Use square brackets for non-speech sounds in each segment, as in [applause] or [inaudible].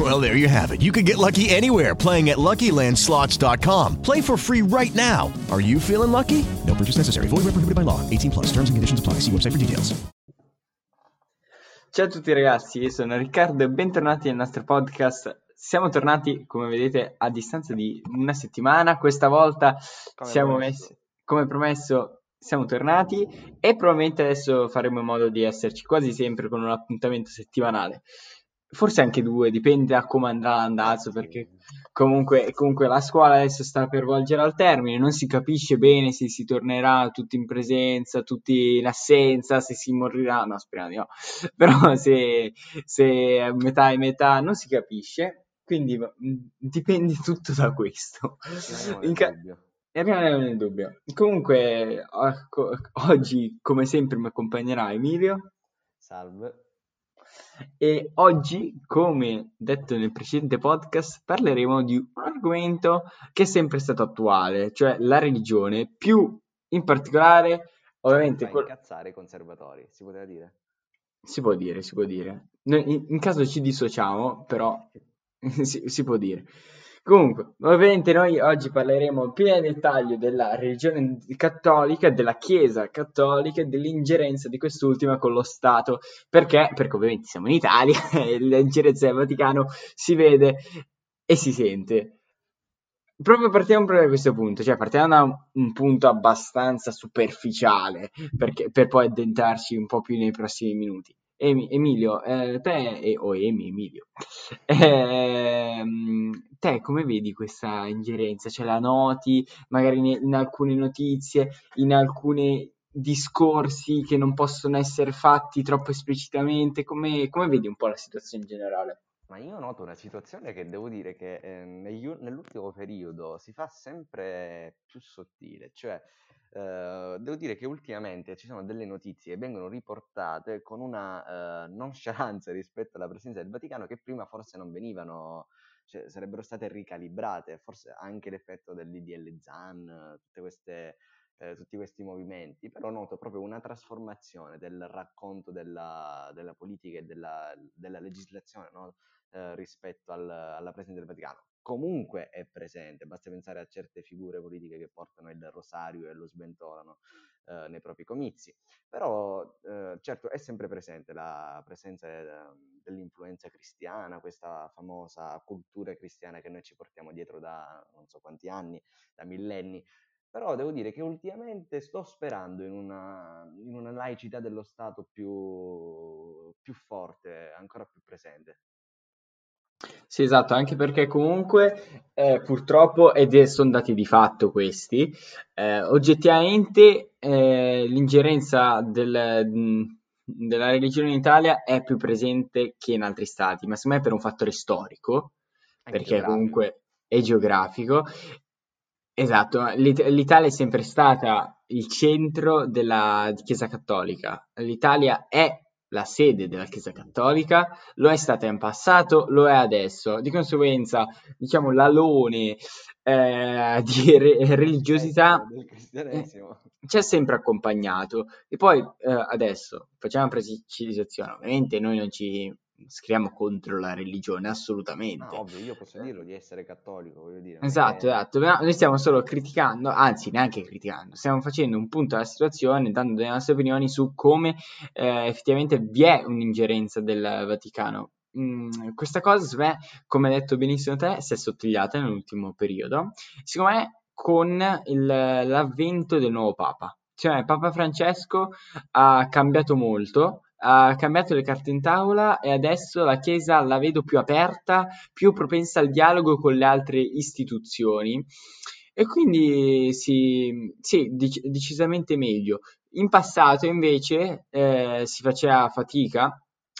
Well, there you have it. You can get lucky anywhere playing at LuckyLandSlots.com. Play for free right now. Are you feeling lucky? No purchase necessary. Void where prohibited by law. 18 plus. Terms and conditions apply. See website for details. Ciao a tutti ragazzi, io sono Riccardo e bentornati nel nostro podcast. Siamo tornati, come vedete, a distanza di una settimana. Questa volta Come siamo promesso. messi, come promesso, siamo tornati e probabilmente adesso faremo in modo di esserci quasi sempre con un appuntamento settimanale. Forse anche due, dipende da come andrà l'andazzo, perché comunque, comunque la scuola adesso sta per volgere al termine, non si capisce bene se si tornerà tutti in presenza, tutti in assenza, se si morirà, no, speriamo di no, [laughs] però se, se metà e metà non si capisce, quindi mh, dipende tutto da questo. In ca- e rimaniamo nel dubbio. Comunque, co- oggi, come sempre, mi accompagnerà Emilio. Salve. E oggi, come detto nel precedente podcast, parleremo di un argomento che è sempre stato attuale, cioè la religione, più in particolare, ovviamente, Fa incazzare i conservatori, si poteva dire. si può dire, si può dire. Noi in, in caso ci dissociamo, però [laughs] si, si può dire. Comunque, ovviamente noi oggi parleremo più nel dettaglio della religione cattolica, della Chiesa cattolica e dell'ingerenza di quest'ultima con lo Stato. Perché? Perché ovviamente siamo in Italia [laughs] e l'ingerenza del Vaticano si vede e si sente. Proprio partiamo proprio da questo punto, cioè partiamo da un, un punto abbastanza superficiale perché- per poi addentrarci un po' più nei prossimi minuti. Emi- Emilio, eh, te e o Emi, Emilio, ehm, te come vedi questa ingerenza? Cioè la noti magari in alcune notizie, in alcuni discorsi che non possono essere fatti troppo esplicitamente? Come, come vedi un po' la situazione in generale? Ma io noto una situazione che devo dire che eh, negli nell'ultimo periodo si fa sempre più sottile, cioè eh, devo dire che ultimamente ci sono delle notizie che vengono riportate con una eh, nonchalance rispetto alla presenza del Vaticano che prima forse non venivano, cioè sarebbero state ricalibrate, forse anche l'effetto del DDL ZAN, queste, eh, tutti questi movimenti, però noto proprio una trasformazione del racconto della, della politica e della, della legislazione, no? eh, rispetto al- alla presenza del Vaticano. Comunque è presente, basta pensare a certe figure politiche che portano il rosario e lo sventolano eh, nei propri comizi. Però eh, certo è sempre presente la presenza eh, dell'influenza cristiana, questa famosa cultura cristiana che noi ci portiamo dietro da non so quanti anni, da millenni. Però devo dire che ultimamente sto sperando in una, in una laicità dello Stato più, più forte, ancora più presente. Sì, esatto, anche perché comunque eh, purtroppo, ed è- sono dati di fatto questi, eh, oggettivamente eh, l'ingerenza del- mh, della religione in Italia è più presente che in altri stati, ma secondo me per un fattore storico, Anche perché geografico. comunque è geografico. Esatto, l'It- l'Italia è sempre stata il centro della Chiesa Cattolica. L'Italia è la sede della Chiesa Cattolica, lo è stata in passato, lo è adesso. Di conseguenza, diciamo, l'alone eh, di re- religiosità Del cristianesimo. ci ha sempre accompagnato. E poi eh, adesso facciamo una precisazione. Ovviamente noi non ci scriviamo contro la religione, assolutamente. Ah, ovvio, io posso dirlo di essere cattolico, voglio dire. Esatto, che- esatto. Ma Noi stiamo solo criticando, anzi, neanche criticando, stiamo facendo un punto alla situazione, dando delle nostre opinioni su come eh, effettivamente vi è un'ingerenza del Vaticano. Mm, questa cosa, secondo me, come hai detto benissimo te, si è sottigliata nell'ultimo periodo. Secondo me, con il- l'avvento del nuovo Papa. Cioè, Papa Francesco ha cambiato molto, ha cambiato le carte in tavola e adesso la Chiesa la vedo più aperta, più propensa al dialogo con le altre istituzioni e quindi sì, sì, dec- decisamente meglio. In passato invece eh, si faceva fatica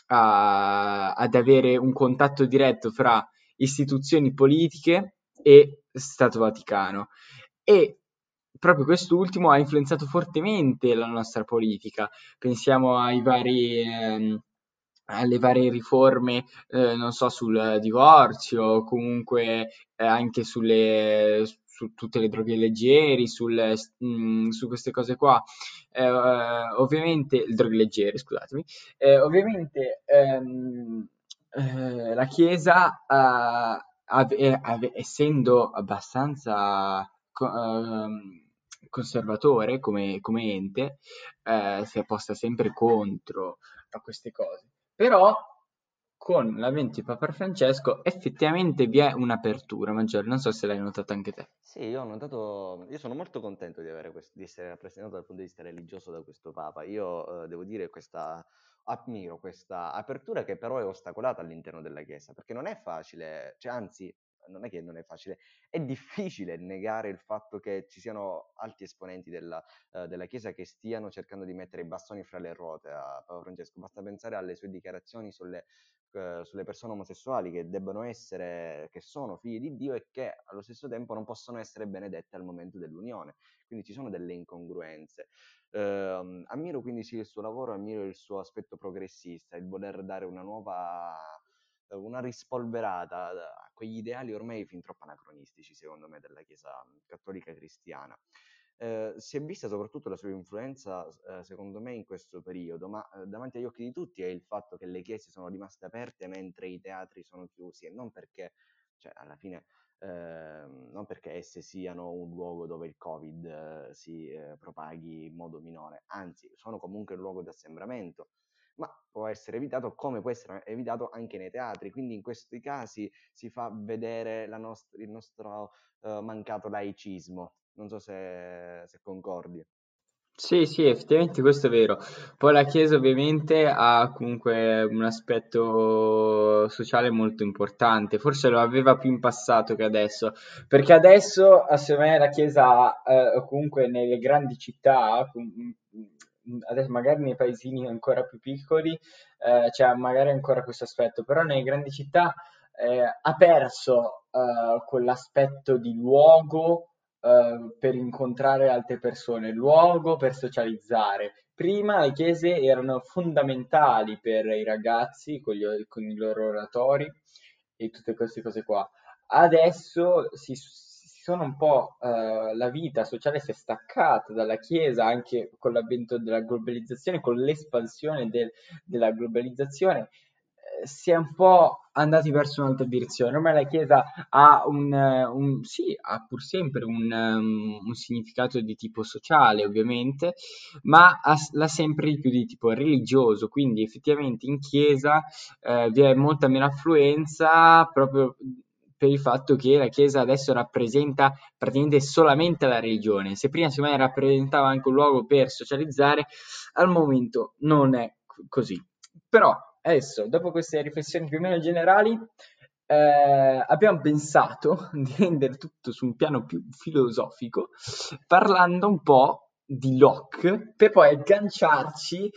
a- ad avere un contatto diretto fra istituzioni politiche e Stato Vaticano e proprio quest'ultimo ha influenzato fortemente la nostra politica. Pensiamo ai vari... Ehm, alle varie riforme, eh, non so, sul divorzio, comunque eh, anche sulle, su tutte le droghe leggeri, sul, mh, mm, su queste cose qua. Eh, ovviamente, le droghe leggere, scusatemi, eh, ovviamente ehm, eh, la Chiesa, eh, ave, ave, essendo abbastanza co- ehm, conservatore come, come ente, si è posta sempre contro a queste cose. Però con l'avvento di Papa Francesco effettivamente vi è un'apertura maggiore, non so se l'hai notato anche te. Sì, io ho notato, io sono molto contento di, questo, di essere rappresentato dal punto di vista religioso da questo Papa. Io eh, devo dire questa, ammiro questa apertura che però è ostacolata all'interno della Chiesa, perché non è facile, cioè anzi non è che non è facile, è difficile negare il fatto che ci siano alti esponenti della, uh, della Chiesa che stiano cercando di mettere i bastoni fra le ruote a Papa Francesco. Basta pensare alle sue dichiarazioni sulle, uh, sulle persone omosessuali che debbono essere, che sono figli di Dio e che allo stesso tempo non possono essere benedette al momento dell'unione. Quindi ci sono delle incongruenze. Uh, ammiro quindi sì il suo lavoro, ammiro il suo aspetto progressista, il voler dare una nuova una rispolverata a quegli ideali ormai fin troppo anacronistici, secondo me, della Chiesa cattolica cristiana. Eh, si è vista soprattutto la sua influenza, eh, secondo me, in questo periodo, ma eh, davanti agli occhi di tutti è il fatto che le chiese sono rimaste aperte mentre i teatri sono chiusi e non perché, cioè, alla fine, ehm, non perché esse siano un luogo dove il Covid eh, si eh, propaghi in modo minore, anzi, sono comunque un luogo di assembramento ma può essere evitato come può essere evitato anche nei teatri. Quindi in questi casi si fa vedere nost- il nostro uh, mancato laicismo. Non so se, se concordi. Sì, sì, effettivamente questo è vero. Poi la Chiesa ovviamente ha comunque un aspetto sociale molto importante, forse lo aveva più in passato che adesso, perché adesso, secondo me, la Chiesa, eh, comunque nelle grandi città, adesso magari nei paesini ancora più piccoli eh, c'è magari ancora questo aspetto, però nelle grandi città eh, ha perso eh, quell'aspetto di luogo eh, per incontrare altre persone, luogo per socializzare. Prima le chiese erano fondamentali per i ragazzi con, gli, con i loro oratori e tutte queste cose qua. Adesso si, sono un po' eh, la vita sociale si è staccata dalla Chiesa anche con l'avvento della globalizzazione, con l'espansione del, della globalizzazione, eh, si è un po' andati verso un'altra direzione. Ormai la Chiesa ha un, un sì, ha pur sempre un, um, un, significato di tipo sociale, ovviamente, ma ha, l'ha sempre di più di tipo religioso. Quindi effettivamente in Chiesa eh, vi è molta meno affluenza proprio per il fatto che la Chiesa adesso rappresenta praticamente solamente la religione. Se prima secondo me rappresentava anche un luogo per socializzare, al momento non è così. Però adesso, dopo queste riflessioni più o meno generali, eh, abbiamo pensato [laughs] di rendere tutto su un piano più filosofico, parlando un po' di Locke, per poi agganciarci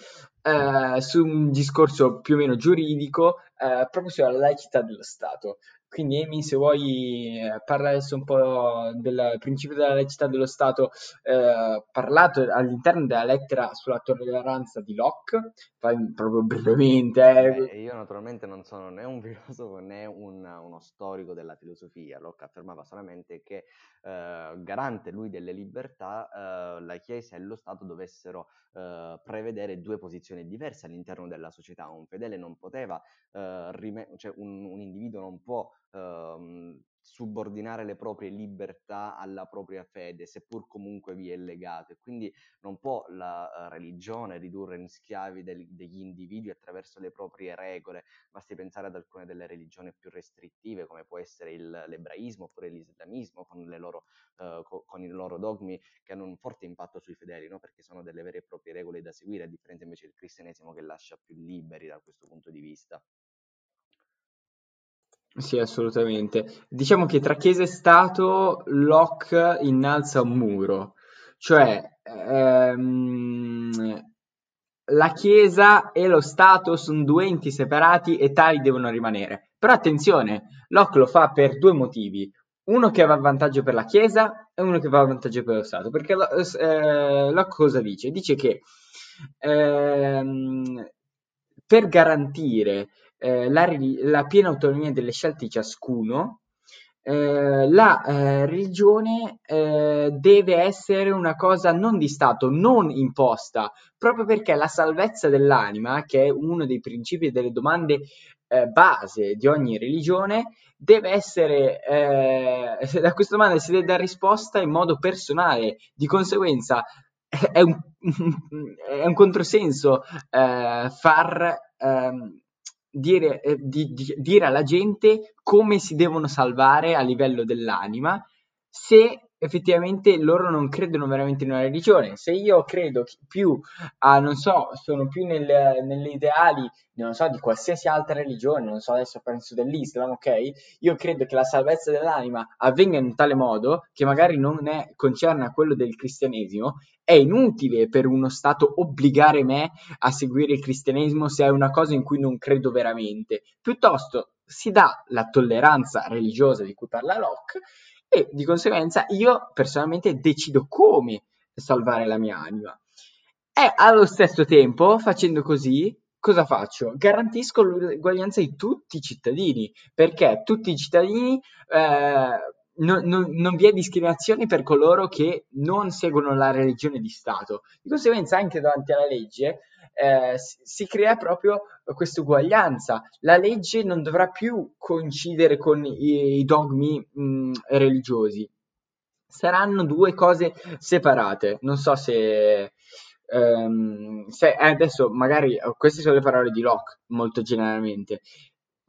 eh, su un discorso più o meno giuridico eh, proprio sulla laicità dello Stato. Quindi Amy, se vuoi eh, parlare adesso un po' del principio della laicità dello Stato, eh, parlato all'interno della lettera sulla tolleranza di Locke, fai proprio brevemente. Eh. Io naturalmente non sono né un [laughs] filosofo né un, uno storico della filosofia, Locke affermava solamente che eh, garante lui delle libertà, eh, la Chiesa e lo Stato dovessero eh, prevedere due posizioni diverse all'interno della società. Un fedele non poteva, rime- cioè un, un individuo non può ehm, subordinare le proprie libertà alla propria fede, seppur comunque vi è legato. E quindi non può la uh, religione ridurre in schiavi del, degli individui attraverso le proprie regole. Basti pensare ad alcune delle religioni più restrittive, come può essere il, l'ebraismo oppure l'islamismo, con, loro, uh, co- con, i loro dogmi che hanno un forte impatto sui fedeli, no? perché sono delle vere e proprie regole da seguire, a differenza invece del cristianesimo che lascia più liberi da questo punto di vista. Sì, assolutamente. Diciamo che tra Chiesa e Stato Locke innalza un muro, cioè ehm, la Chiesa e lo Stato sono due enti separati e tali devono rimanere. Però attenzione, Locke lo fa per due motivi. uno che va a vantaggio per la Chiesa e uno che va a vantaggio per lo Stato. Perché eh, Locke cosa dice? Dice che ehm, per garantire eh, la, la, piena autonomia delle scelte di ciascuno, eh, la eh, religione eh, deve essere una cosa non di Stato, non imposta, proprio perché la salvezza dell'anima, che è uno dei principi e delle domande eh, base di ogni religione, deve essere, eh, [laughs] a questa domanda si deve dare risposta in modo personale, di conseguenza è un, [laughs] è un controsenso eh, far ehm, dire, eh, di, di, dire alla gente come si devono salvare a livello dell'anima se effettivamente loro non credono veramente in una religione. Se io credo più a, non so, sono più nel, nelle ideali, non so, di qualsiasi altra religione, non so, adesso penso dell'Islam, ok? Io credo che la salvezza dell'anima avvenga in tale modo che magari non è, concerne a quello del cristianesimo, è inutile per uno Stato obbligare me a seguire il cristianesimo se è una cosa in cui non credo veramente. Piuttosto si dà la tolleranza religiosa di cui parla Locke e di conseguenza io personalmente decido come salvare la mia anima. E allo stesso tempo, facendo così, cosa faccio? Garantisco l'uguaglianza di tutti i cittadini, perché tutti i cittadini eh, non, non, non, vi è discriminazione per coloro che non seguono la religione di Stato. Di conseguenza, anche davanti alla legge eh, si, si, crea proprio questa uguaglianza. La legge non dovrà più coincidere con i, i dogmi mh, religiosi. Saranno due cose separate. Non so se, um, se eh, adesso magari queste sono le parole di Locke molto generalmente.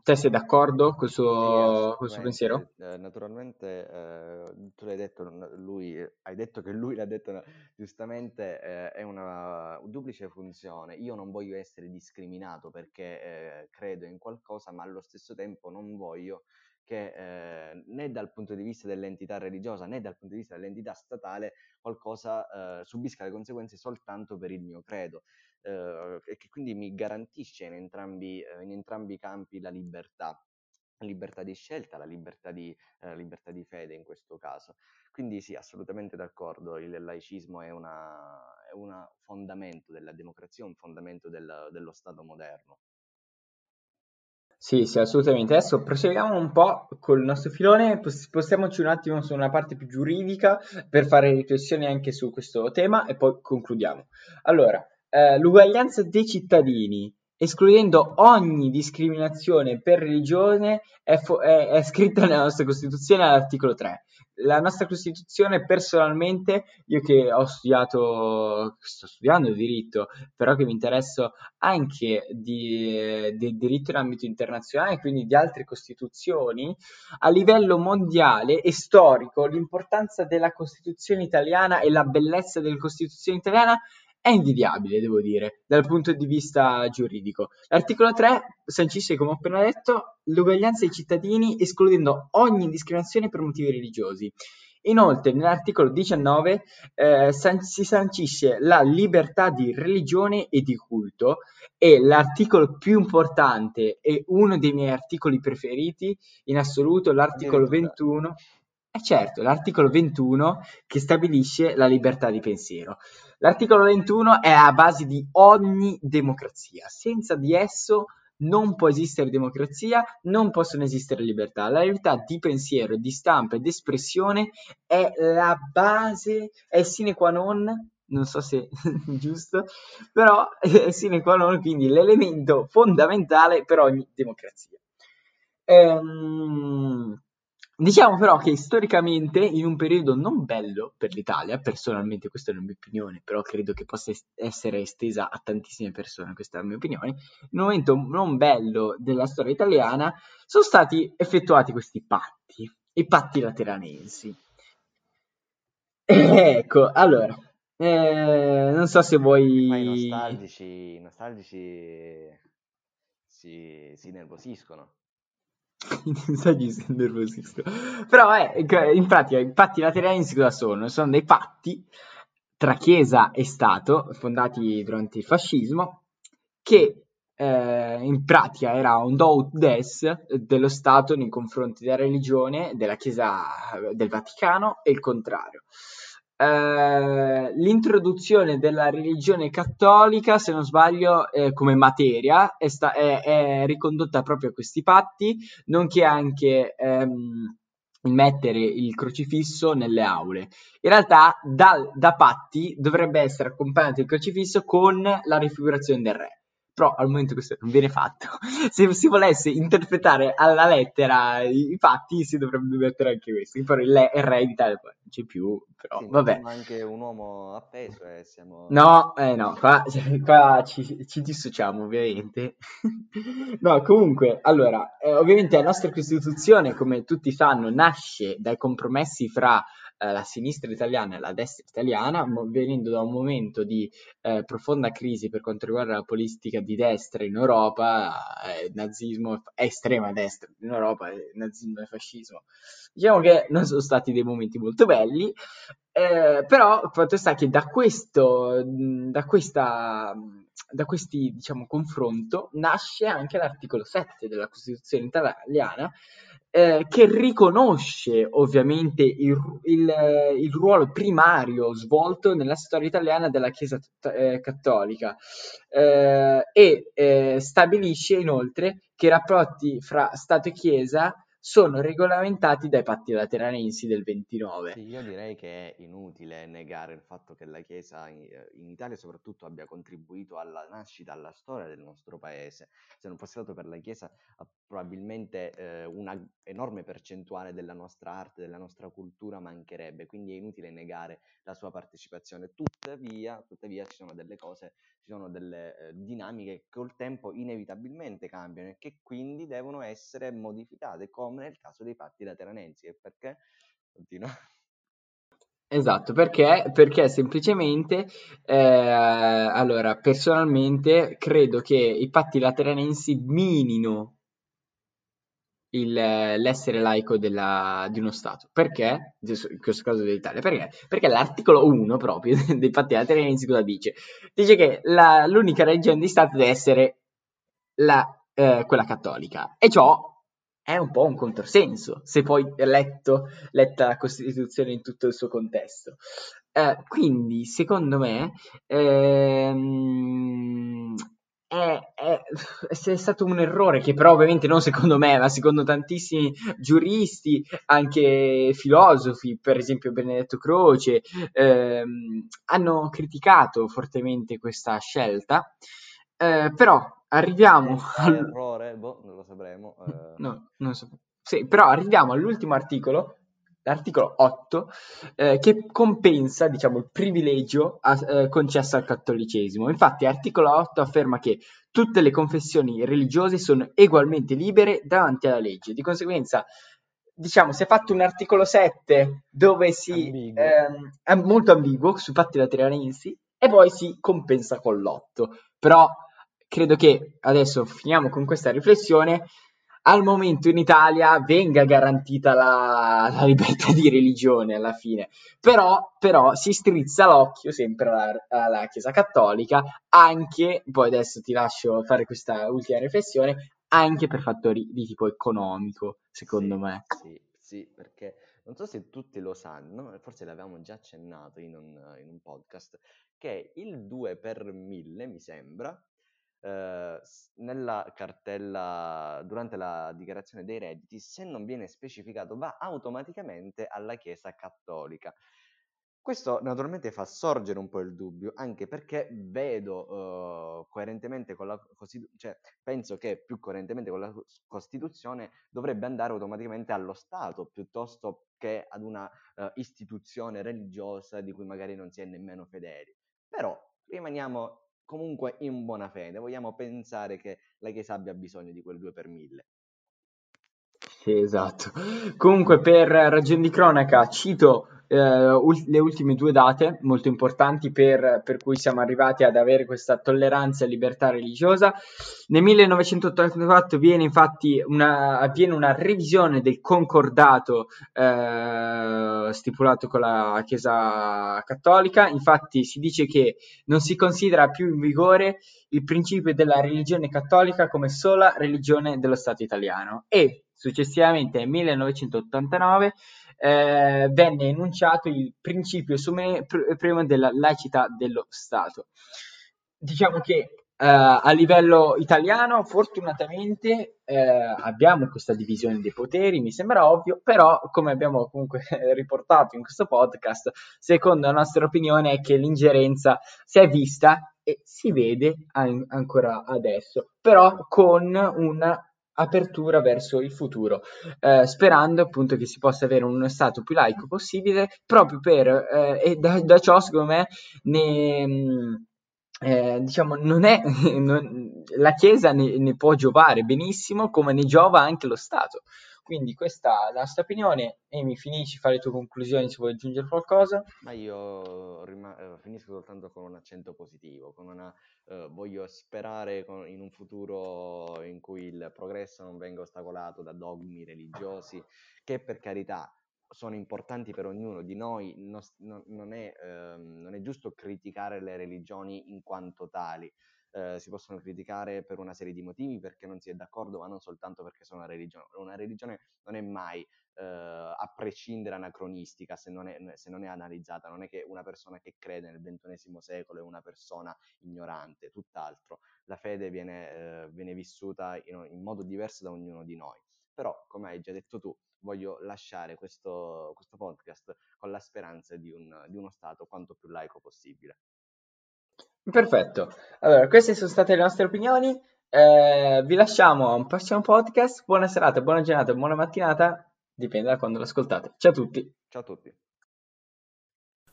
Te sei d'accordo con il suo, sì, suo pensiero? Eh, naturalmente, eh, tu l'hai detto, lui, hai detto che lui l'ha detto giustamente, eh, è una duplice funzione. Io non voglio essere discriminato perché eh, credo in qualcosa, ma allo stesso tempo non voglio che eh, né dal punto di vista dell'entità religiosa né dal punto di vista dell'entità statale qualcosa eh, subisca le conseguenze soltanto per il mio credo eh, e che quindi mi garantisce in entrambi, eh, in entrambi i campi la libertà la libertà di scelta, la libertà di, eh, libertà di, fede in questo caso. Quindi sì, assolutamente d'accordo, il laicismo è, un fondamento della democrazia, un fondamento del, dello Stato moderno. Sì, sì, assolutamente. Adesso proseguiamo un po' col nostro filone, spostiamoci un attimo su una parte più giuridica per fare riflessioni anche su questo tema e poi concludiamo. Allora, eh, l'uguaglianza dei cittadini, escludendo ogni discriminazione per religione, è, fo- è, è scritta nella nostra Costituzione all'articolo 3 la nostra Costituzione personalmente, io che ho studiato, sto studiando diritto, però che mi interesso anche di, di diritto in ambito internazionale, quindi di altre Costituzioni, a livello mondiale e storico, l'importanza della Costituzione italiana e la bellezza della Costituzione italiana è invidiabile, devo dire, dal punto di vista giuridico. L'articolo 3 sancisce, come ho appena detto, l'uguaglianza dei cittadini escludendo ogni discriminazione per motivi religiosi. Inoltre, nell'articolo 19 eh, san- si sancisce la libertà di religione e di culto e l'articolo più importante e uno dei miei articoli preferiti in assoluto, l'articolo 21, è certo, l'articolo 21 che stabilisce la libertà di pensiero. L'articolo 21 è a base di ogni democrazia. Senza di esso non può esistere democrazia, non possono esistere libertà. La libertà di pensiero, di stampa e di espressione è la base, è sine qua non, non so se è [laughs] giusto, però è sine qua non, quindi l'elemento fondamentale per ogni democrazia. Ehm, Diciamo però che storicamente, in un periodo non bello per l'Italia, personalmente questa è la mia opinione, però credo che possa essere estesa a tantissime persone, questa è la mia opinione, in un momento non bello della storia italiana sono stati effettuati questi patti, i patti lateranensi. ecco, allora, eh, non so se vuoi... Ma i nostalgici, nostalgici si, si nervosiscono. I messaggi si nervosiscono. Però, eh, in pratica, i patti lateranensi cosa sono? Sono dei patti tra Chiesa e Stato, fondati durante il fascismo, che eh, in pratica era un do des dello Stato nei confronti della religione, della Chiesa del Vaticano e il contrario. Eh, l'introduzione della religione cattolica, se non sbaglio, eh, come materia è, sta- è, è, ricondotta proprio a questi patti, nonché anche ehm, mettere il crocifisso nelle aule. In realtà, da, da patti dovrebbe essere accompagnato il crocifisso con la rifigurazione del re però al momento questo non viene fatto. [laughs] Se si volesse interpretare alla lettera i fatti, si dovrebbe mettere anche questo. Poi il, il re d'Italia poi non c'è più, però sì, vabbè. anche un uomo appeso e siamo... No, eh no, qua, [laughs] qua ci, ci, dissociamo ovviamente. [laughs] no, comunque, allora, eh, ovviamente la nostra Costituzione, come tutti sanno, nasce dai compromessi fra eh, la sinistra italiana e la destra italiana, mo- venendo da un momento di eh, profonda crisi per quanto riguarda la politica di destra in Europa, eh, nazismo, estrema destra in Europa, nazismo e fascismo. Diciamo che non sono stati dei momenti molto belli, eh, però fatto sta che da questo, da questa da questi diciamo confronto nasce anche l'articolo 7 della Costituzione italiana eh, che riconosce ovviamente il, il, il, ruolo primario svolto nella storia italiana della Chiesa eh, cattolica eh, e eh, stabilisce inoltre che i rapporti fra Stato e Chiesa sono regolamentati dai patti lateranensi del 29. Sì, io direi che è inutile negare il fatto che la Chiesa in, in Italia soprattutto abbia contribuito alla nascita, alla storia del nostro paese. Se non fosse stato per la Chiesa, probabilmente eh, una enorme percentuale della nostra arte, della nostra cultura mancherebbe, quindi è inutile negare la sua partecipazione. Tuttavia, tuttavia ci sono delle cose, ci sono delle eh, dinamiche che col tempo inevitabilmente cambiano e che quindi devono essere modificate, come nel caso dei patti lateranensi. E perché? Continua. Esatto, perché, perché semplicemente, eh, allora, personalmente credo che i patti lateranensi minino il, l'essere laico della, di uno Stato. Perché? In questo caso dell'Italia. Perché? Perché l'articolo 1 proprio [laughs] dei patti lateranensi cosa dice? Dice che la, l'unica religione di Stato deve essere la, eh, quella cattolica. E ciò è un po' un controsenso, se poi letto, letta la Costituzione in tutto il suo contesto. Eh, quindi, secondo me, ehm, è, è, è, stato un errore che però ovviamente non secondo me, ma secondo tantissimi giuristi, anche filosofi, per esempio Benedetto Croce, ehm, hanno criticato fortemente questa scelta. Eh, però arriviamo al... errore, boh, non lo sapremo. Eh... No, non so. Sì, però arriviamo all'ultimo articolo, l'articolo 8, eh, che compensa, diciamo, il privilegio a, eh, concesso al cattolicesimo. Infatti, l'articolo 8 afferma che tutte le confessioni religiose sono ugualmente libere davanti alla legge. Di conseguenza, diciamo, si è fatto un articolo 7 dove si ehm, è molto ambiguo su fatti lateranensi e poi si compensa con l'8. Però credo che adesso finiamo con questa riflessione. Al momento in Italia venga garantita la, la libertà di religione alla fine, però, però si strizza l'occhio sempre alla, alla, Chiesa Cattolica, anche, poi adesso ti lascio fare questa ultima riflessione, anche per fattori di tipo economico, secondo sì, me. Sì, sì, perché non so se tutti lo sanno, forse l'avevamo già accennato in un, in un podcast, che il 2 per 1000, mi sembra, eh, nella cartella, durante la dichiarazione dei redditi, se non viene specificato, va automaticamente alla Chiesa cattolica. Questo naturalmente fa sorgere un po' il dubbio, anche perché vedo uh, coerentemente con la Costituzione, cioè penso che più coerentemente con la Costituzione dovrebbe andare automaticamente allo Stato piuttosto che ad una uh, istituzione religiosa di cui magari non si è nemmeno fedeli. Però rimaniamo comunque in buona fede, vogliamo pensare che la Chiesa abbia bisogno di quel 2 per 1000. Sì, esatto. Comunque, per ragioni di cronaca, cito eh, ul- le ultime due date molto importanti per, per, cui siamo arrivati ad avere questa tolleranza e libertà religiosa. Nel 1984 viene infatti una, avviene una revisione del concordato eh, stipulato con la Chiesa Cattolica, infatti si dice che non si considera più in vigore il principio della religione cattolica come sola religione dello Stato italiano e successivamente nel 1989 eh, venne enunciato il principio supremo della laicità dello Stato. Diciamo che eh, a livello italiano, fortunatamente, eh, abbiamo questa divisione dei poteri, mi sembra ovvio, però, come abbiamo comunque [laughs] riportato in questo podcast, secondo la nostra opinione è che l'ingerenza si è vista e si vede an- ancora adesso, però con una apertura verso il futuro, eh, sperando appunto che si possa avere uno stato più laico possibile, proprio per, eh, e da, da, ciò secondo me ne, mm, eh, diciamo, non è, [laughs] non, la Chiesa ne, ne, può giovare benissimo come ne giova anche lo Stato. Quindi questa è la nostra opinione e mi finisci, fare le tue conclusioni se vuoi aggiungere qualcosa. Ma io rima- eh, finisco soltanto con un accento positivo, una, eh, voglio sperare con, in un futuro in cui il progresso non venga ostacolato da dogmi religiosi, che per carità sono importanti per ognuno di noi, non, non, è, ehm, non, è, giusto criticare le religioni in quanto tali, eh, si possono criticare per una serie di motivi perché non si è d'accordo, ma non soltanto perché sono una religione. Una religione non è mai, eh, a prescindere, anacronistica se non, è, se non, è, analizzata. Non è che una persona che crede nel XXI secolo è una persona ignorante, tutt'altro. La fede viene, eh, viene vissuta in, in modo diverso da ognuno di noi. Però, come hai già detto tu, voglio lasciare questo, questo podcast con la speranza di, un, di uno Stato quanto più laico possibile. Perfetto. Allora, queste sono state le nostre opinioni. Eh, vi lasciamo a un prossimo podcast. Buona serata, buona giornata, buona mattinata. Dipende da quando l'ascoltate. Ciao a tutti. Ciao a tutti.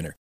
winner.